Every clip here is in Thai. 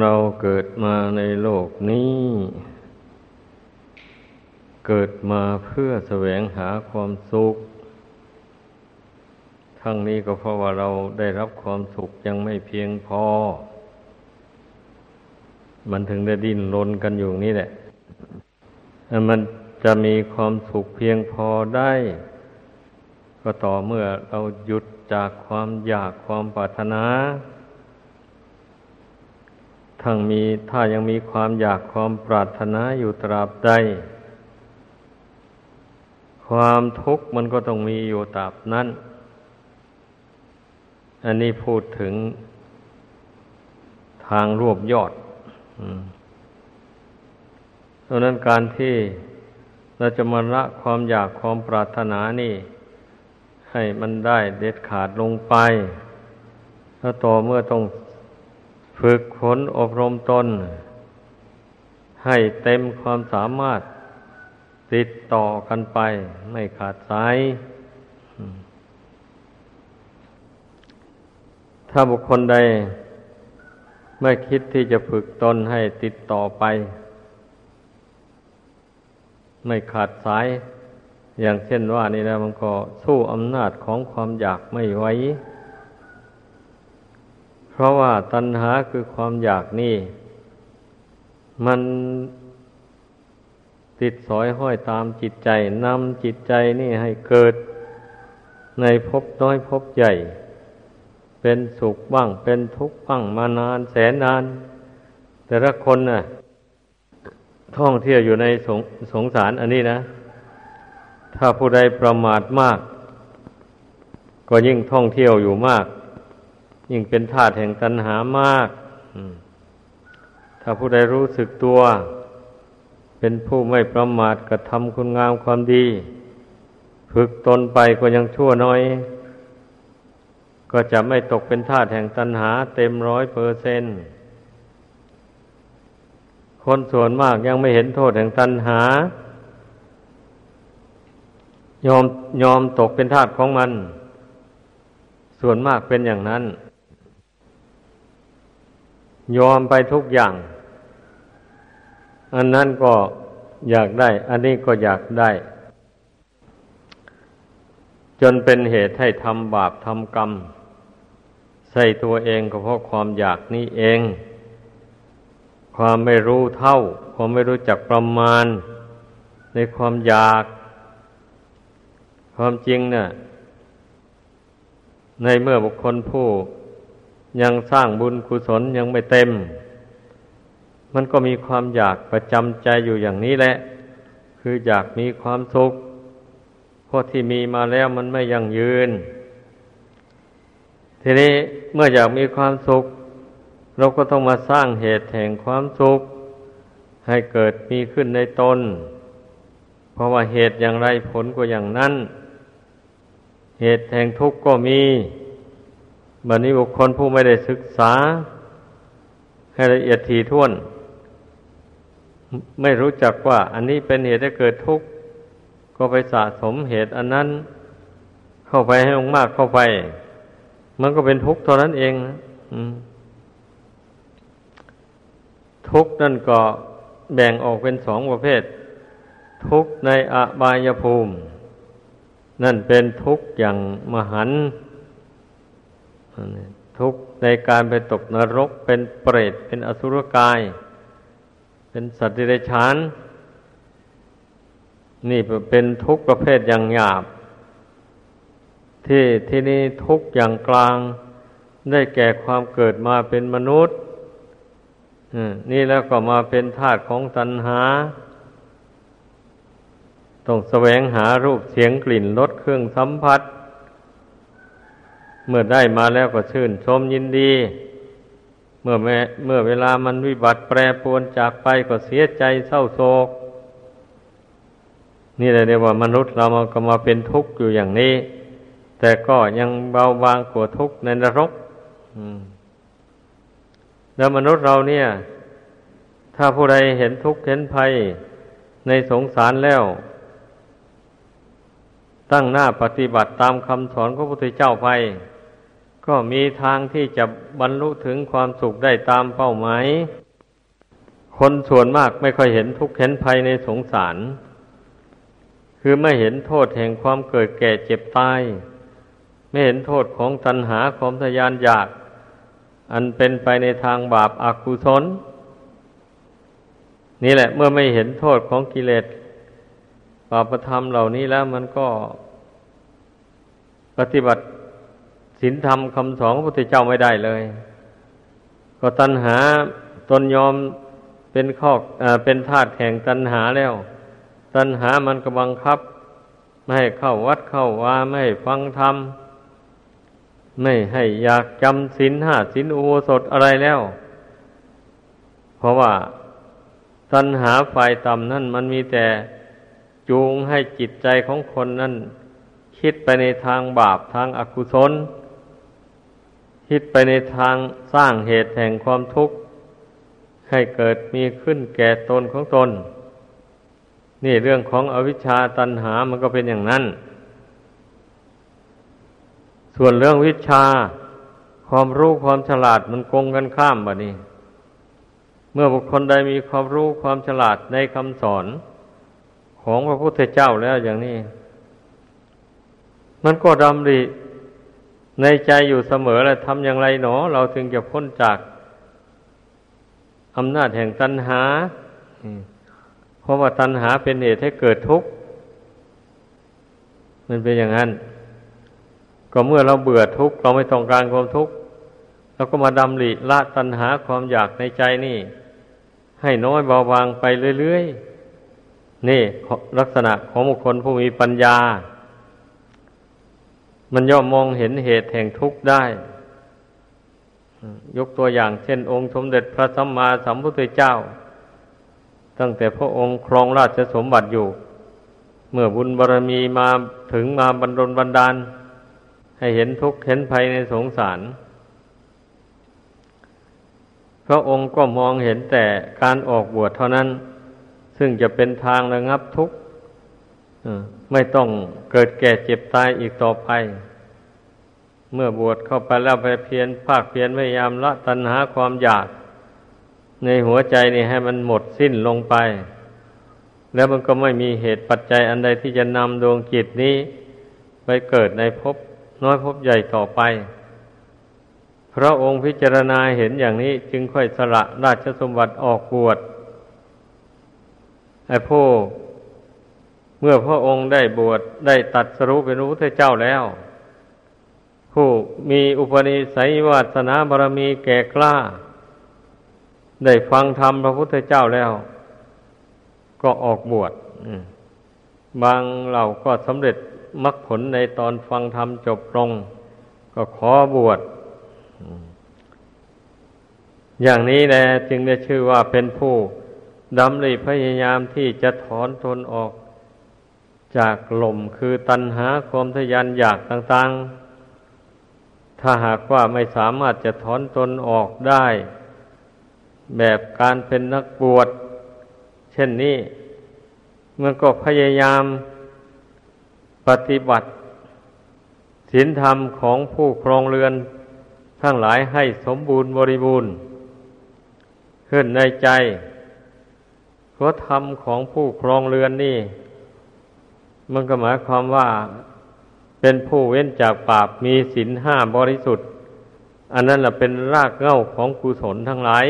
เราเกิดมาในโลกนี้ เกิดมาเพื่อแสวงหาความสุข ทั้งนี้ก็เพราะว่าเราได้รับความสุขยังไม่เพียงพอ มันถึงได้ดิ้นรนกันอยู่นี่แหละ มันจะมีความสุขเพียงพอได้ ก็ต่อเมื่อเราหยุดจากความอยากความปรารถนา ทั้งมีถ้ายังมีความอยากความปรารถนาอยู่ตราบใด ความทุกข์มันก็ต้องมีอยู่ตราบนั้น อันนี้พูดถึงทางรวบยอดเพราะนั้นการที่เราจะมาละความอยากความปรารถนานี่ ให้มันได้เด็ดขาดลงไป แล้วต่อเมื่อต้อง ฝึกฝนอบรมตน ให้เต็มความสามารถติดต่อกันไป ไม่ขาดสาย ถ้าบุคคลใด ไม่คิดที่จะฝึกตนให้ติดต่อไป ไม่ขาดสาย อย่างเช่นว่านี่นะมันก็สู้อำนาจของความอยากไม่ไหว เพราะว่าตัณหาคือความอยากนี่ มันติดสอยห้อยตามจิตใจนำจิตใจนี่ให้เกิด ในภพน้อยภพใหญ่ เป็นสุขบ้าง เป็นทุกข์บ้างมานานแสนนาน แต่ละคนน่ะ ท่องเที่ยวอยู่ในสงสงสารอันนี้นะ ถ้าผู้ใดประมาทมาก ก็ยิ่งท่องเที่ยวอยู่มาก ยิ่งเป็นธาตุแห่งตัณหามากถ้าผู้ใดรู้สึกตัว เป็นผู้ไม่ประมาทกระทำคุณงามความดี ฝึกตนไปก็ยังชั่วน้อย ก็จะไม่ตกเป็นธาตุแห่งตัณหาเต็มร้อยเปอร์เซนคนส่วนมากยังไม่เห็นโทษแห่งตัณหา ยอมยอมตกเป็นทาสของมัน ส่วนมากเป็นอย่างนั้น ยอมไปทุกอย่าง อันนั้นก็อยากได้ อันนี้ก็อยากได้ จนเป็นเหตุให้ทำบาปทำกรรม ใส่ตัวเองก็เพราะความอยากนี้เอง ความไม่รู้เท่า ความไม่รู้จักประมาณ ในความอยาก ความจริงเนะ่ะในเมื่อบุคคลผู้ ยังสร้างบุญกุศลยังไม่เต็ม มันก็มีความอยากประจำใจอยู่อย่างนี้แหละ คืออยากมีความสุขเพราะที่มีมาแล้วมันไม่ยั่งยืน ทีนี้เมื่ออยากมีความสุข เราก็ต้องมาสร้างเหตุแห่งความสุข ให้เกิดมีขึ้นในตน เพราะว่าเหตุอย่างไรผลก็อย่างนั้น เหตุแห่งทุกข์ก็มี บัดนี้บุคคลผู้ไม่ได้ศึกษา ให้ละเอียดทีท่วน ไม่รู้จักว่า อันนี้เป็นเหตุให้เกิดทุกข์ ก็ไปสะสมเหตุอันนั้น เข้าไปให้มากเข้าไป มันก็เป็นทุกข์เท่านั้นเองทุกข์นั่นก็แบ่งออกเป็นสองประเภท ทุกข์ในอบายภูมิ นั่นเป็นทุกข์อย่างมหันต์ ทุกข์ในการไปตกนรกเป็นเปรตเป็นอสุรกาย เป็นสัตว์ดิเรกชันนี่เป็นทุกข์ประเภทอย่างหยาบ ที่ที่นี่ทุกข์อย่างกลาง ได้แก่ความเกิดมาเป็นมนุษย์นี่แล้วก็มาเป็นธาตุของตัณหา ต้องแสวงหารูปเสียงกลิ่นรสเครื่องสัมผัส เมื่อได้มาแล้วก็ชื่นชมยินดี เมื่อเมื่อเวลามันวิบัติแปรปรวนจากไปก็เสียใจเศร้าโศก นี่แหละเรียกว่ามนุษย์เรามาก็มาเป็นทุกข์อยู่อย่างนี้ แต่ก็ยังเบาบางกว่าทุกข์ในนรกแล้วมนุษย์เราเนี่ย ถ้าผู้ใดเห็นทุกข์เห็นภัยในสงสารแล้ว ตั้งหน้าปฏิบัติตามคำสอนของพระพุทธเจ้าไป ก็มีทางที่จะบรรลุถึงความสุขได้ตามเป้าหมาย คนส่วนมากไม่ค่อยเห็นทุกข์เห็นภัยในสงสาร คือไม่เห็นโทษแห่งความเกิดแก่เจ็บตาย ไม่เห็นโทษของตัณหาความทยานอยาก อันเป็นไปในทางบาปอากุศล นี่แหละเมื่อไม่เห็นโทษของกิเลสบาปธรรมเหล่านี้แล้วมันก็ปฏิบัติ ศีลธรรมคำสอนของพระพุทธเจ้าไม่ได้เลย ก็ตัณหาตนยอมเป็นข้ออเป็นทาสแห่งตัณหาแล้ว ตัณหามันก็บังคับ ไม่ให้เข้าวัดเข้าวาไม่ให้ฟังธรรมไม่ให้อยากจำศีลห้าศีลอุโบสถอะไรแล้ว เพราะว่าตัณหาฝ่ายต่ำนั่นมันมีแต่จูงให้จิตใจของคนนั่นคิดไปในทางบาปทางอากุศล คิดไปในทางสร้างเหตุแห่งความทุกข์ ให้เกิดมีขึ้นแก่ตนของตน นี่เรื่องของอวิชชาตันหามันก็เป็นอย่างนั้น ส่วนเรื่องวิชา ความรู้ความฉลาดมันกงกันข้ามบะนี่เมื่อบุคคลใดมีความรู้ความฉลาดในคำสอนของพระพุทธเจ้าแล้วอย่างนี้ มันก็ดำริ ในใจอยู่เสมอแหละทำอย่างไรหนอ เราถึงจะพ้นจากอำนาจแห่งตัณหาเพราะว่าตัณหาเป็นเหตุให้เกิดทุกข์ มันเป็นอย่างนั้น ก็เมื่อเราเบื่อทุกข์ เราไม่ต้องการความทุกข์เราก็มาดำริละตัณหาความอยากในใจนี่ ให้น้อยเบาบางไปเรื่อยๆ นี่ลักษณะของบุคคลผู้มีปัญญา มันย่อมมองเห็นเหตุแห่งทุกข์ได้ ยกตัวอย่างเช่น องค์สมเด็จพระสัมมาสัมพุทธเจ้า ตั้งแต่พระองค์ครองราชสมบัติอยู่ เมื่อบุญบารรมีมาถึงมาบรรดลบันดาล ให้เห็นทุกข์เห็นภัยในสงสารพระองค์ก็มองเห็นแต่การออกบวชเท่านั้น ซึ่งจะเป็นทางระงับทุกข์ ไม่ต้องเกิดแก่เจ็บตายอีกต่อไป เมื่อบวชเข้าไปแล้วไปเพียรภาคเพียรพยายามละตัณหาความอยาก ในหัวใจนี่ให้มันหมดสิ้นลงไป แล้วมันก็ไม่มีเหตุปัจจัยอันใดที่จะนำดวงจิตนี้ ไปเกิดในภพน้อยภพใหญ่ต่อไปพระองค์พิจารณาเห็นอย่างนี้จึงค่อยสละราชสมบัติออกบวชไอ้ผู้ เมื่อพระองค์ได้บวชได้ตัดสรุปเป็นพระพุทธเจ้าแล้ว ผู้มีอุปนิสัยวาสนาบารมีแก่กล้า ได้ฟังธรรมพระพุทธเจ้าแล้ว ก็ออกบวชบางเหล่าก็สำเร็จมรรคผลในตอนฟังธรรมจบลง ก็ขอบวชอย่างนี้แหละจึงได้ชื่อว่าเป็นผู้ดำริพยายามที่จะถอนตนออก จากลมคือตัณหาความทยานอยากต่างๆ ถ้าหากว่าไม่สามารถจะถอนตนออกได้ แบบการเป็นนักบวชเช่นนี้มันก็พยายามปฏิบัติศีลธรรมของผู้ครองเรือน ทั้งหลายให้สมบูรณ์บริบูรณ์ขึ้นในใจเพราะธรรมของผู้ครองเรือนนี่ มันก็หมายความว่าเป็นผู้เว้นจากบาปมีศีลห้าบริสุทธิ์ อันนั้นแหละเป็นรากเหง้าของกุศลทั้งหลาย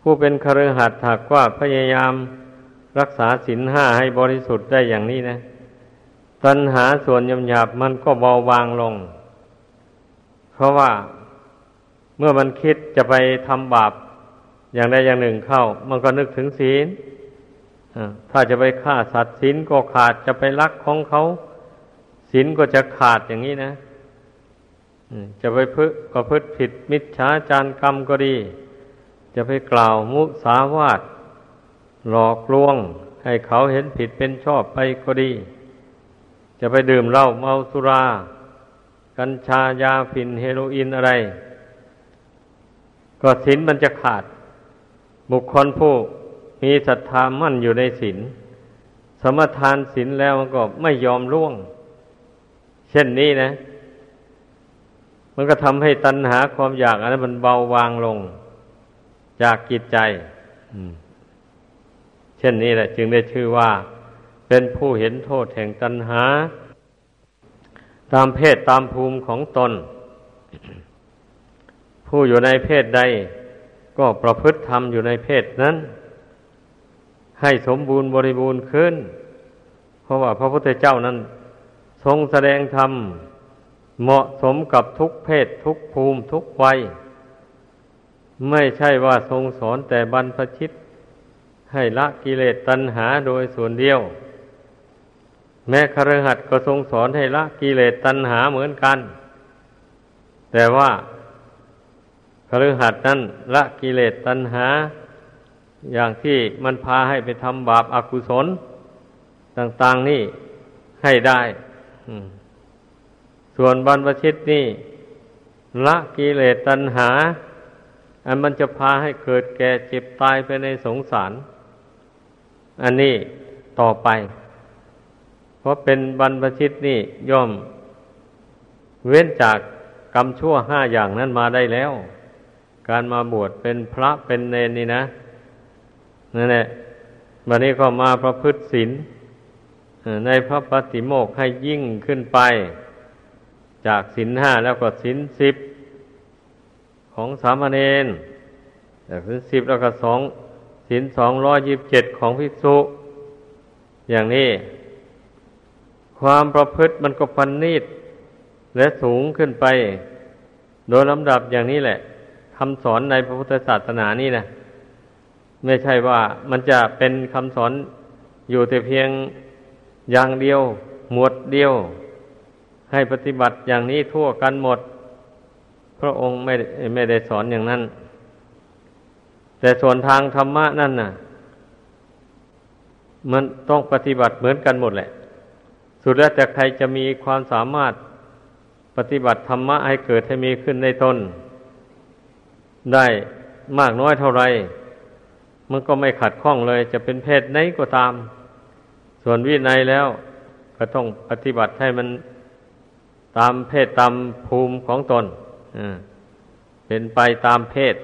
ผู้เป็นคฤหัสถ์หากว่าพยายามรักษาศีลห้าให้บริสุทธิ์ได้อย่างนี้นะ ตัณหาส่วนยำหยาบมันก็เบาบางลง เพราะว่าเมื่อมันคิดจะไปทำบาปอย่างใดอย่างหนึ่งเข้า มันก็นึกถึงศีล ถ้าจะไปฆ่าสัตว์ศีลก็ขาดจะไปลักของเขาศีลก็จะขาดอย่างนี้นะจะไปพึ่ก็พึ่ผิดมิจฉาจารกรรมก็ดี จะไปกล่าวมุสาวาทหลอกลวง ให้เขาเห็นผิดเป็นชอบไปก็ดี จะไปดื่มเหล้าเมาสุรา กัญชายาฝิ่นเฮโรอีนอะไร ก็ศีลมันจะขาด บุคคลผู้ มีศรัทธามั่นอยู่ในศีลสมทานศีลแล้วก็ไม่ยอมล่วง เช่นนี้นะ มันก็ทำให้ตัณหาความอยากอันนั้นมันเบาบางลง จากกิจใจเช่นนี้แหละ จึงได้ชื่อว่าเป็นผู้เห็นโทษแห่งตัณหา ตามเพศตามภูมิของตน ผู้อยู่ในเพศใด ก็ประพฤติธรรมอยู่ในเพศนั้น ให้สมบูรณ์บริบูรณ์ขึ้น เพราะว่าพระพุทธเจ้านั้น ทรงแสดงธรรม เหมาะสมกับทุกเพศทุกภูมิทุกวัย ไม่ใช่ว่าทรงสอนแต่บรรพชิต ให้ละกิเลสตัณหาโดยส่วนเดียว แม้ครหัสก็ทรงสอนให้ละกิเลสตัณหาเหมือนกัน แต่ว่าคฤหัสนั้นละกิเลสตัณหา อย่างที่มันพาให้ไปทำบาปอากุศล ต่างๆนี่ให้ได้ส่วนบรรพชิตนี่ละกิเลสตัณหา อันมันจะพาให้เกิดแก่เจ็บตายไปในสงสาร อันนี้ต่อไป เพราะเป็นบรรพชิตนี่ย่อม เว้นจากกรรมชั่วห้าอย่างนั้นมาได้แล้ว การมาบวชเป็นพระเป็นเนนนี่นะ นั่นแหละวันนี้ก็มาประพฤติศีลในพระปฏิโมกให้ยิ่งขึ้นไป จากสินห้าแล้วก็สินสิบของสามเณรจากสินสิบแล้วก็สองสินสองร้อยยิบเจ็ดของภิกษุอย่างนี้ ความประพฤติมันก็พันนีดและสูงขึ้นไป โดยลำดับอย่างนี้แหละคำสอนในพระพุทธศาสนานี่นะ ไม่ใช่ว่ามันจะเป็นคำสอนอยู่แต่เพียงอย่างเดียว หมวดเดียว ให้ปฏิบัติอย่างนี้ทั่วกันหมด พระองค์ไม่ไม่ได้สอนอย่างนั้น แต่ส่วนทางธรรมะนั่นน่ะ มันต้องปฏิบัติเหมือนกันหมดแหละ สุดแล้วแต่ใครจะมีความสามารถปฏิบัติธรรมะให้เกิดให้มีขึ้นในตนได้มากน้อยเท่าไร มันก็ไม่ขัดข้องเลย จะเป็นเพศไหนก็ตาม ส่วนวินัยแล้ว ก็ต้องปฏิบัติให้มันตามเพศตามภูมิของตนเป็นไปตามเพศ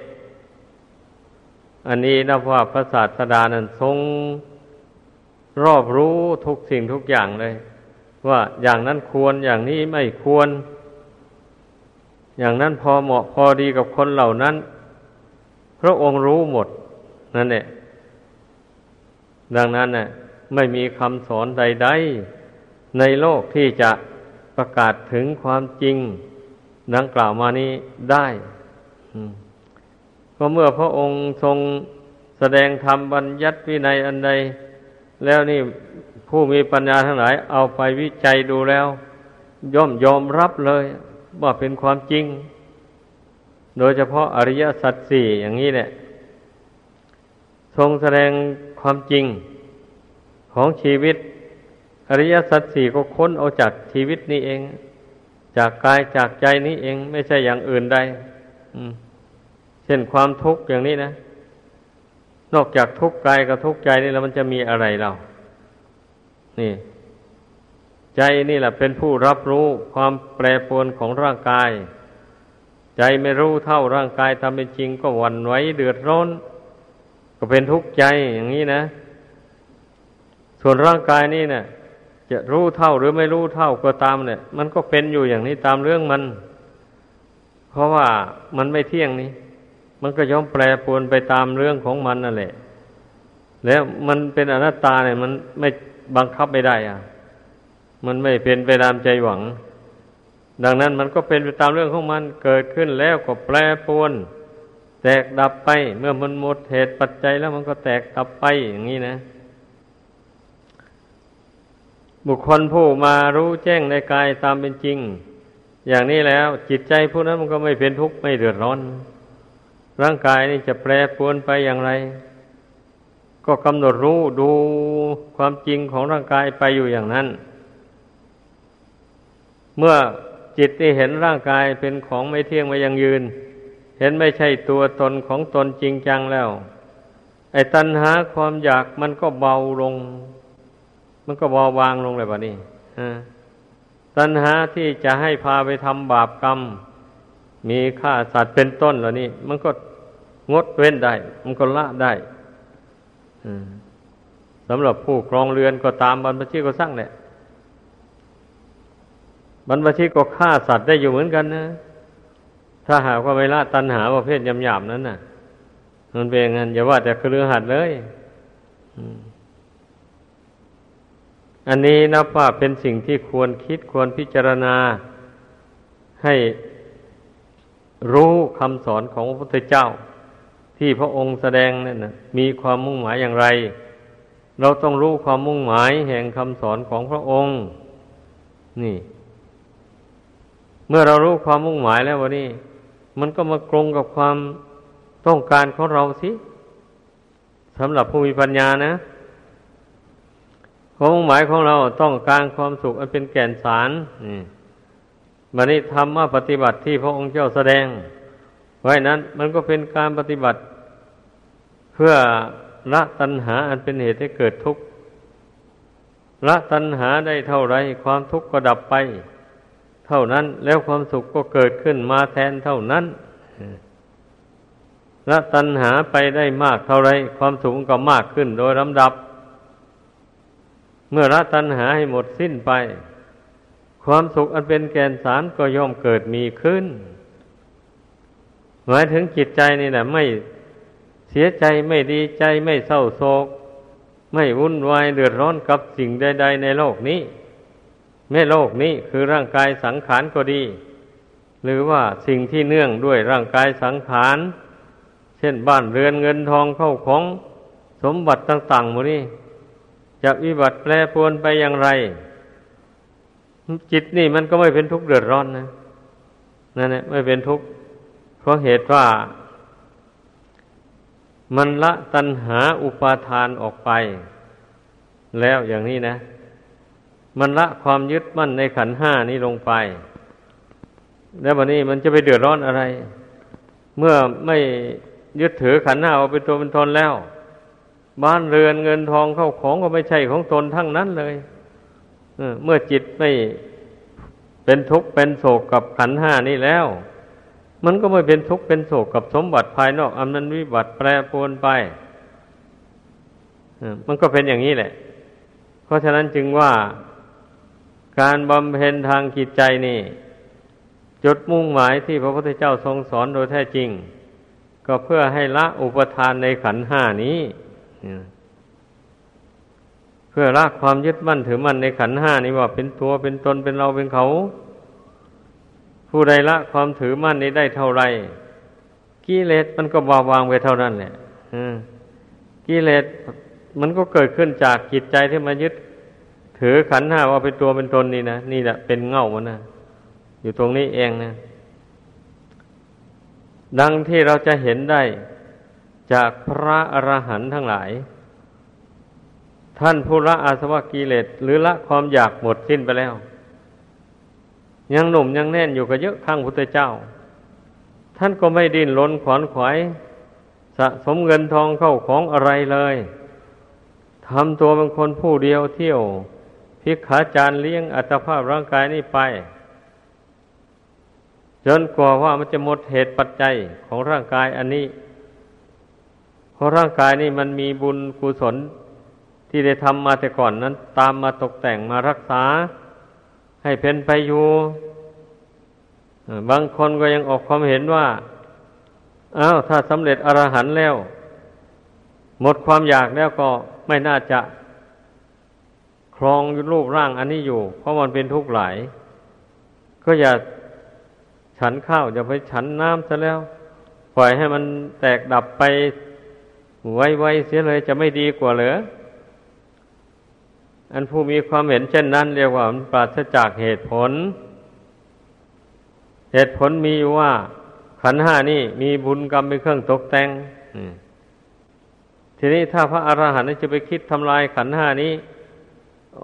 อันนี้นะว่าพระศาสดานั้นทรงรอบรู้ทุกสิ่งทุกอย่างเลย ว่าอย่างนั้นควรอย่างนี้ไม่ควร อย่างนั้นพอเหมาะพอดีกับคนเหล่านั้น พระองค์รู้หมด นั่นแหละ ดังนั้นน่ะไม่มีคำสอนใด ๆ ในโลกที่จะประกาศถึงความจริง ดังกล่าวมานี้ได้ก็เมื่อพระองค์ทรงแสดงธรรมบัญญัติวินัยอันใด แล้วนี่ผู้มีปัญญาทั้งหลายเอาไปวิจัยดูแล้ว ย่อมยอมรับเลยว่าเป็นความจริง โดยเฉพาะอริยสัจสี่อย่างนี้เนี่ย ทรงแสดงความจริงของชีวิต อริยสัจสี่ก็ค้นเอาจากชีวิตนี้เอง จากกายจากใจนี้เองไม่ใช่อย่างอื่นใดเช่นความทุกข์อย่างนี้นะ นอกจากทุกข์กายกับทุกข์ใจนี่แล้วมันจะมีอะไรเรา นี่ ใจนี่แหละเป็นผู้รับรู้ความแปรปรวนของร่างกาย ใจไม่รู้เท่าร่างกายทำเป็นจริงก็หวั่นไหวเดือดร้อน ก็เป็นทุกข์ใจอย่างนี้นะ ส่วนร่างกายนี่เนะี่ยจะรู้เท่าหรือไม่รู้เท่าก็ตามเนี่ย มันก็เป็นอยู่อย่างนี้ตามเรื่องมัน เพราะว่ามันไม่เที่ยงนี่มันก็ย่อมแปรปรวนไปตามเรื่องของมันนั่นแหละ แล้วมันเป็นอนัตตาเนี่ย มันไม่บังคับไม่ได้อะ มันไม่เป็นไปตามใจหวัง ดังนั้นมันก็เป็นไปตามเรื่องของมันเกิดขึ้นแล้วก็แปรปรวน แตกดับไป เมื่อมันหมดเหตุปัจจัยแล้วมันก็แตกดับไปอย่างนี้นะ บุคคลผู้มารู้แจ้งในกายตามเป็นจริง อย่างนี้แล้วจิตใจผู้นั้นมันก็ไม่เป็นทุกข์ไม่เดือดร้อน ร่างกายนี่จะแปรปรวนไปอย่างไร ก็กำหนดรู้ดูความจริงของร่างกายไปอยู่อย่างนั้น เมื่อจิตที่เห็นร่างกายเป็นของไม่เที่ยงไม่ยังยืน เห็นไม่ใช่ตัวตนของตนจริงจังแล้ว ไอ้ตัณหาความอยากมันก็เบาลง มันก็เบาบางลงเลยบะนี่ตัณหาที่จะให้พาไปทำบาปกรรม มีฆ่าสัตว์เป็นต้นเหล่านี้ มันก็งดเว้นได้ มันก็ละได้สำหรับผู้ครองเรือนก็ตามบรรพชิตก็สร้างแหละบรรพชิตก็ฆ่าสัตว์ได้อยู่เหมือนกันนะ ถ้าหากว่าไม่ละตัณหาประเภทยำๆนั้นน่ะ มันเป็นงั้นอย่าว่าแต่ครือหัดเลยอันนี้นับว่าเป็นสิ่งที่ควรคิดควรพิจารณา ให้รู้คำสอนของพระพุทธเจ้า ที่พระองค์แสดงนั่นนะมีความมุ่งหมายอย่างไร เราต้องรู้ความมุ่งหมายแห่งคำสอนของพระองค์ นี่ เมื่อเรารู้ความมุ่งหมายแล้ววันนี้ มันก็มากรงกับความต้องการของเราสิสำหรับผู้มีปัญญานะความหมายของเราต้องการความสุขอันเป็นแก่นสารนี่บันนี้ธรรมปฏิบัติที่พระองค์เจ้าแสดง ไว้นั้น มันก็เป็นการปฏิบัติ เพื่อละตัณหาอันเป็นเหตุให้เกิดทุกข์ละตัณหาได้เท่าไรความทุกข์ก็ดับไป เท่านั้น แล้วความสุขก็เกิดขึ้นมาแทนเท่านั้นละตัณหาไปได้มากเท่าไร ความสุขก็มากขึ้นโดยลำดับ เมื่อละตัณหาให้หมดสิ้นไป ความสุขอันเป็นแกนสารก็ย่อมเกิดมีขึ้น หมายถึงจิตใจนี่แหละไม่เสียใจไม่ดีใจไม่เศร้าโศก ไม่วุ่นวายเดือดร้อนกับสิ่งใด ๆ ในโลกนี้ แม่โลกนี้คือร่างกายสังขารก็ดี หรือว่าสิ่งที่เนื่องด้วยร่างกายสังขาร เช่นบ้านเรือนเงินทองเข้าของสมบัติต่างๆหมดนี้จะวิบัติแปรปรวนไปอย่างไร จิตนี่มันก็ไม่เป็นทุกข์เดือดร้อนนะนั่นแหละไม่เป็นทุกข์เพราะเหตุว่า มันละตัณหาอุปาทานออกไป แล้วอย่างนี้นะ มันละความยึดมั่นในขันห้านี้ลงไป แล้ววันนี้มันจะไปเดือดร้อนอะไร เมื่อไม่ยึดถือขันห้าเอาเป็นตัวเป็นตนแล้ว บ้านเรือนเงินทองเข้าของก็ไม่ใช่ของตนทั้งนั้นเลยเมื่อจิตไม่เป็นทุกข์เป็นโศกกับขันห้านี่แล้ว มันก็ไม่เป็นทุกข์เป็นโศกกับสมบัติภายนอกอันนั้นวิบัติแปรปรวนไปมันก็เป็นอย่างนี้แหละ เพราะฉะนั้นจึงว่า การบำเพ็ญทางจิตใจนี่ จุดมุ่งหมายที่พระพุทธเจ้าทรงสอนโดยแท้จริง ก็เพื่อให้ละอุปทานในขันห้านี้เพื่อละความยึดมั่นถือมั่นในขันห้านี้ว่าเป็นตัวเป็นตนเป็นเราเป็นเขา ผู้ใดละความถือมั่นนี้ได้เท่าไรกิเลสมันก็เบาบางไปเท่านั้นแหละกิเลสมันก็เกิดขึ้นจากจิตใจที่มายึด ถือขันห้าว่าเป็นตัวเป็นตนนี่นะนี่แหละเป็นเง่ามันนะอยู่ตรงนี้เองนะ ดังที่เราจะเห็นได้จากพระอรหันต์ทั้งหลาย ท่านผู้ละอาสวะกิเลสหรือละความอยากหมดสิ้นไปแล้ว ยังหนุ่มยังแน่นอยู่กับเยอะข้างพุทธเจ้า ท่านก็ไม่ดิ้นรนขวนขวายสะสมเงินทองเข้าของอะไรเลยทำตัวเป็นคนผู้เดียวเที่ยว พิกขาจารเลี้ยงอัตภาพร่างกายนี้ไป จนกว่าว่ามันจะหมดเหตุปัจจัยของร่างกายอันนี้ เพราะร่างกายนี้มันมีบุญกุศลที่ได้ทำมาแต่ก่อนนั้น ตามมาตกแต่งมารักษา ให้เป็นไปอยู่บางคนก็ยังออกความเห็นว่าอ้าวถ้าสำเร็จอรหันต์แล้ว หมดความอยากแล้วก็ไม่น่าจะ ครองรูปร่างอันนี้อยู่ เพราะมันเป็นทุกข์หลาย ก็อย่าฉันข้าวอย่าไปฉันน้ำซะแล้ว ปล่อยให้มันแตกดับไปไวๆเสียเลยจะไม่ดีกว่าเหรออันผู้มีความเห็นเช่นนั้น เรียกว่ามันปราศจากเหตุผล เหตุผลมีว่า ขันห้านี่มีบุญกรรมเป็นเครื่องตกแต่งทีนี้ถ้าพระอรหันต์จะไปคิดทำลายขันห้านี้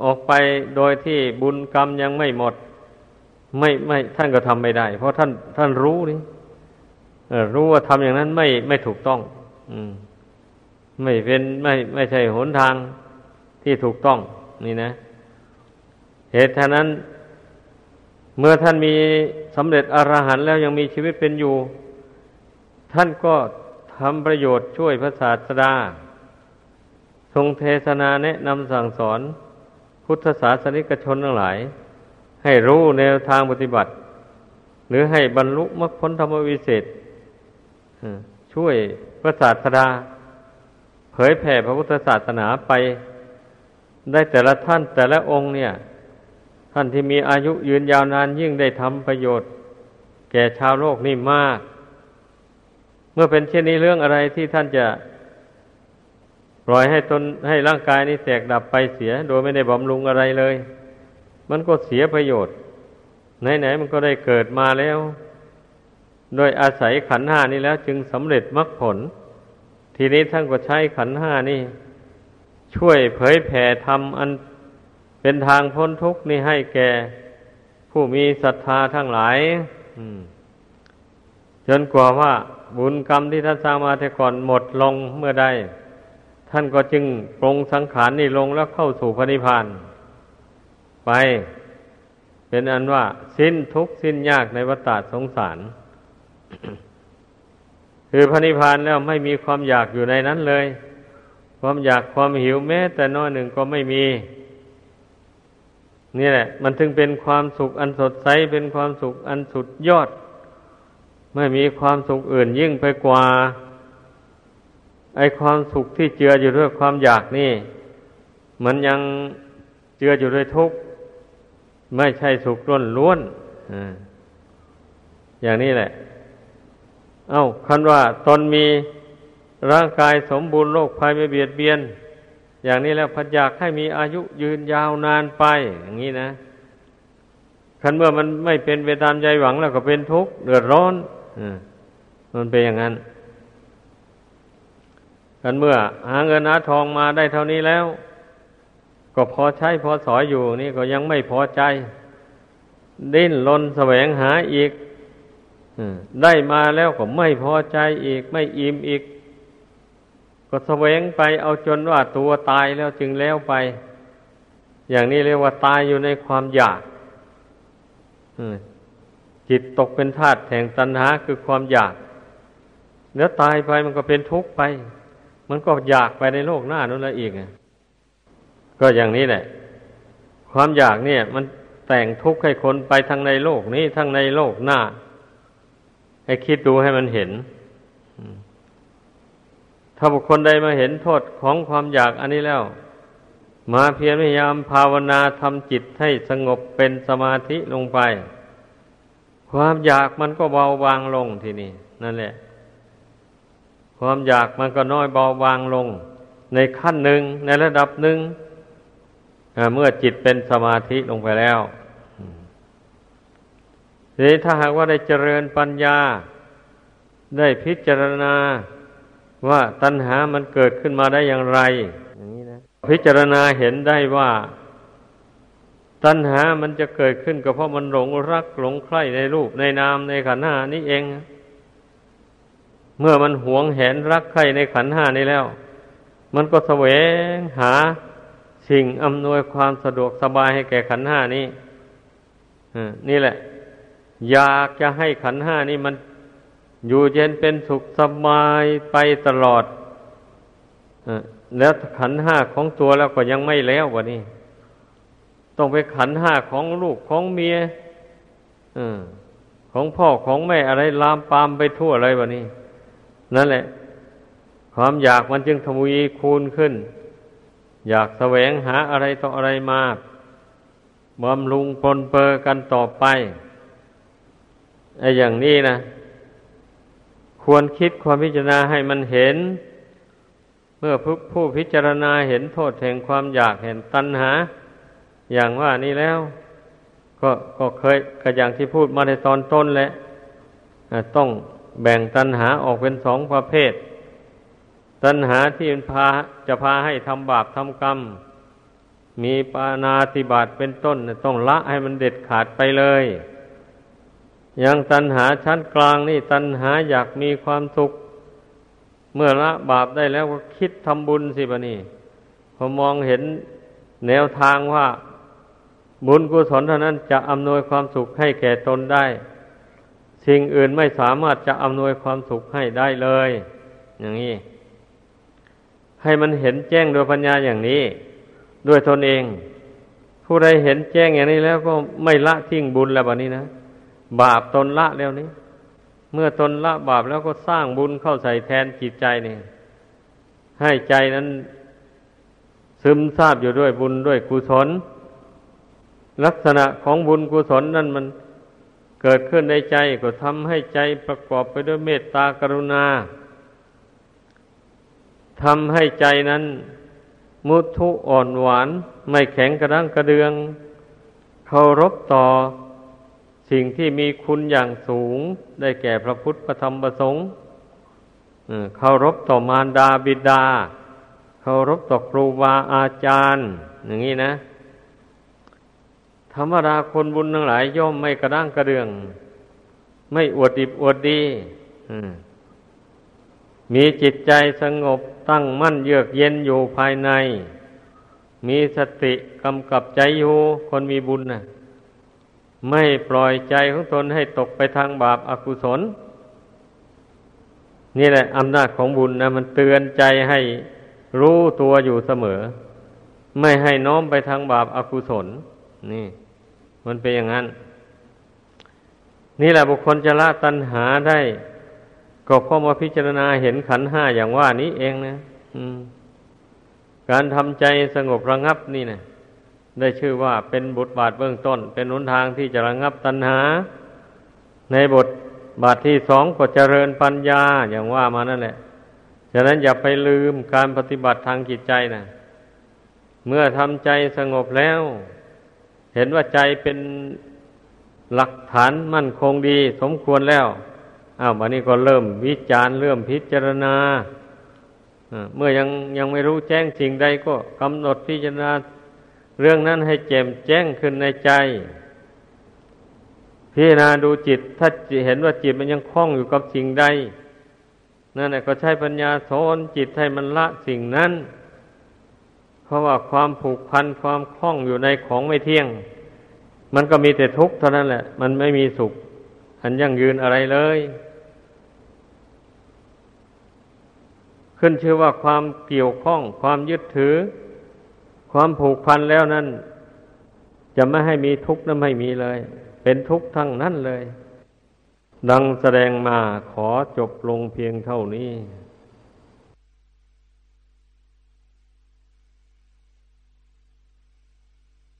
ออกไปโดยที่บุญกรรมยังไม่หมด ไม่ไม่ท่านก็ทำไม่ได้ เพราะท่านท่านรู้นี่รู้ว่าทำอย่างนั้นไม่ไม่ถูกต้อง อืม ไม่เป็นไม่ไม่ใช่หนทางที่ถูกต้อง นี่นะ เหตุฉะนั้น เมื่อท่านมีสำเร็จอรหันต์แล้วยังมีชีวิตเป็นอยู่ ท่านก็ทำประโยชน์ช่วยพระศาสดา ทรงเทศนาแนะนำสั่งสอน พุทธศาสนิกชนทั้งหลาย ให้รู้แนวทางปฏิบัติ หรือให้บรรลุมรรคผลธรรมวิเศษช่วยพระศาสดา เผยแผ่พระพุทธศาสนาไป ได้แต่ละท่านแต่ละองค์เนี่ย ท่านที่มีอายุยืนยาวนานยิ่งได้ทำประโยชน์ แก่ชาวโลกนี่มาก เมื่อเป็นเช่นนี้เรื่องอะไรที่ท่านจะ ล่อยให้ตนให้ร่างกายนี้แตกดับไปเสีย โดยไม่ได้บำรุงอะไรเลย มันก็เสียประโยชน์ ไหนๆมันก็ได้เกิดมาแล้ว โดยอาศัยขันห้านี้แล้วจึงสำเร็จมรรคผล ทีนี้ท่านก็ใช้ขันห้านี่ ช่วยเผยแผ่ธรรมอันเป็นทางพ้นทุกข์นี่ให้แก่ ผู้มีศรัทธาทั้งหลายจนกว่าว่าบุญกรรมที่ท่านสร้างมาแต่ก่อนหมดลงเมื่อใด ท่านก็จึงปรงสังขารนี่ลงแล้วเข้าสู่พระนิพพานไป เป็นอันว่า สิ้นทุกสิ้นยากในวัฏสงสาร คือพระนิพพานแล้วไม่มีความอยากอยู่ในนั้นเลย ความอยากความหิวแม้แต่น้อยหนึ่งก็ไม่มี นี่แหละ มันถึงเป็นความสุขอันสดใสเป็นความสุขอันสุดยอด ไม่มีความสุขอื่นยิ่งไปกว่า ไอความสุขที่เจืออยู่ด้วยความอยากนี่ มันยังเจืออยู่ด้วยทุกข์ไม่ใช่สุขล้วนล้วนอย่างนี้แหละ เอา้าคันว่าตนมีร่างกายสมบูรณ์โรคภัยไม่เบียดเบียน อย่างนี้แล้วพัดอยากให้มีอายุยืนยาวนานไป อย่างนี้นะคันเมื่อมันไม่เป็นไปตามใจหวังแล้วก็เป็นทุกข์เดือดร้อนอมันเป็นอย่างนั้น คันเมื่อหาเงินหาทองมาได้เท่านี้แล้ว ก็พอใช้พอสอยอยู่นี่ก็ยังไม่พอใจ ดิ้นรนแสวงหาอีกได้มาแล้วก็ไม่พอใจอีกไม่อิ่มอีก ก็แสวงไปเอาจนว่าตัวตายแล้วจึงแล้วไป อย่างนี้เรียกว่าตายอยู่ในความอยากจิตตกเป็นธาตุแห่งตัณหาคือความอยาก แล้วตายไปมันก็เป็นทุกข์ไป มันก็อยากไปในโลกหน้านั่นแหละอีกก็อย่างนี้แหละ ความอยากเนี่ย มันแต่งทุกข์ให้คนไปทั้งในโลกนี้ทั้งในโลกหน้า ให้คิดดูให้มันเห็น ถ้าบุคคลใดมาเห็นโทษของความอยากอันนี้แล้ว มาเพียรพยายามภาวนาทำจิตให้สงบเป็นสมาธิลงไป ความอยากมันก็เบาบางลงทีนี้นั่นแหละ ความอยากมันก็น้อยเบาบางลง ในขั้นหนึ่งในระดับหนึ่งเมื่อจิตเป็นสมาธิลงไปแล้วทีนี้ถ้าหากว่าได้เจริญปัญญา ได้พิจารณาว่าตัณหามันเกิดขึ้นมาได้อย่างไรอย่างนี้นะพิจารณาเห็นได้ว่า ตัณหามันจะเกิดขึ้นก็เพราะมันหลงรักหลงใคร่ในรูปในนามในขันหานี้เอง เมื่อมันหวงแหนรักใคร่ในขันห้านี้แล้ว มันก็แสวงหาสิ่งอำนวยความสะดวกสบายให้แก่ขันห้านี้นี่แหละ อยากจะให้ขันห้านี่มันอยู่เย็นเป็นสุขสบายไปตลอดอแล้วขันห้าของตัวแล้วก็ยังไม่แล้ววะนี่ต้องไปขันห้าของลูกของเมียอของพ่อของแม่อะไรลามปามไปทั่วอะไรวะนี่ นั่นแหละ ความอยากมันจึงทวีคูณขึ้น อยากแสวงหาอะไรต่ออะไรมาบำรุงปนเปอกันต่อไปไอ้อย่างนี้นะ ควรคิดความพิจารณาให้มันเห็น เมื่อผู้พิจารณาเห็นโทษแห่งความอยากเห็นตัณหา อย่างว่านี้แล้ว ก็ก็เคยก็อย่างที่พูดมาในตอนต้นแหละต้อง แบ่งตัณหาออกเป็นสองประเภท ตัณหาที่มันพาจะพาให้ทำบาปทำกรรม มีปานาติบาตเป็นต้นต้องละให้มันเด็ดขาดไปเลยอย่างตัณหาชั้นกลางนี่ตัณหาอยากมีความสุข เมื่อละบาปได้แล้วก็คิดทำบุญสิบะนี่พอมองเห็นแนวทางว่า บุญกุศลเท่านั้นจะอำนวยความสุขให้แก่ตนได้ สิ่งอื่นไม่สามารถจะอำนวยความสุขให้ได้เลย อย่างนี้ ให้มันเห็นแจ้งโดยปัญญาอย่างนี้ ด้วยตนเอง ผู้ใดเห็นแจ้งอย่างนี้แล้วก็ไม่ละทิ้งบุญแล้วแบบนี้นะบาปตนละแล้วนี้ เมื่อตนละบาปแล้วก็สร้างบุญเข้าใส่แทนจิตใจนี่ให้ใจนั้น ซึมซาบอยู่ด้วยบุญด้วยกุศล ลักษณะของบุญกุศลนั่นมัน เกิดขึ้นในใจก็ทำให้ใจประกอบไปด้วยเมตตากรุณาทำให้ใจนั้น มุทุอ่อนหวาน ไม่แข็งกระด้างกระเดืองเคารพต่อสิ่งที่มีคุณอย่างสูง ได้แก่พระพุทธพระธรรมพระสงฆ์เคารพต่อมารดาบิดา เคารพต่อครูบาอาจารย์ อย่างนี้นะ ธรรมดาคนบุญทั้งหลาย ย่อมไม่กระด้างกระเดือง ไม่อวดดิบอวดดีมีจิตใจสงบตั้งมั่นเยือกเย็นอยู่ภายใน มีสติกำกับใจอยู่คนมีบุญนะ่ะไม่ปล่อยใจของตนให้ตกไปทางบาปอากุศล นี่แหละอำนาจของบุญนะมันเตือนใจให้รู้ตัวอยู่เสมอ ไม่ให้น้อมไปทางบาปอากุศล นี่ มันเป็นอย่างนั้น นี่แหละบุคคลจะละตัณหาได้ ก็เพราะมาพิจารณาเห็นขันห้าอย่างว่านี้เองนะการทำใจสงบระงับนี่นะได้ชื่อว่าเป็นบทบาทเบื้องต้น เป็นหนทางที่จะระงับตัณหา ในบทบาทที่สองก็เจริญปัญญาอย่างว่ามานั่นแหละฉะนั้นอย่าไปลืมการปฏิบัติทางจิตใจนะเมื่อทำใจสงบแล้ว ห็นว่าใจเป็นหลักฐานมั่นคงดี สมควรแล้วอ้าววันนี้ก็เริ่มวิจารณ์เริ่มพิจารณาเมื่อยังยังไม่รู้แจ้งสิ่งใดก็กำหนดพิจารณาเรื่องนั้นให้แจ่มแจ้งขึ้นในใจ พิจารณาดูจิต ถ้าเห็นว่าจิตมันยังคล้องอยู่กับสิ่งใดนั่นแหละก็ใช้ปัญญาสอนจิตให้มันละสิ่งนั้น เพราะว่าความผูกพันความคล้องอยู่ในของไม่เที่ยง มันก็มีแต่ทุกข์เท่านั้นแหละ มันไม่มีสุข อันยั่งยืนอะไรเลย ขึ้นชื่อว่าความเกี่ยวข้อง ความยึดถือ ความผูกพันแล้วนั้น จะไม่ให้มีทุกข์นั้นไม่มีเลย เป็นทุกข์ทั้งนั้นเลย ดังแสดงมาขอจบลงเพียงเท่านี้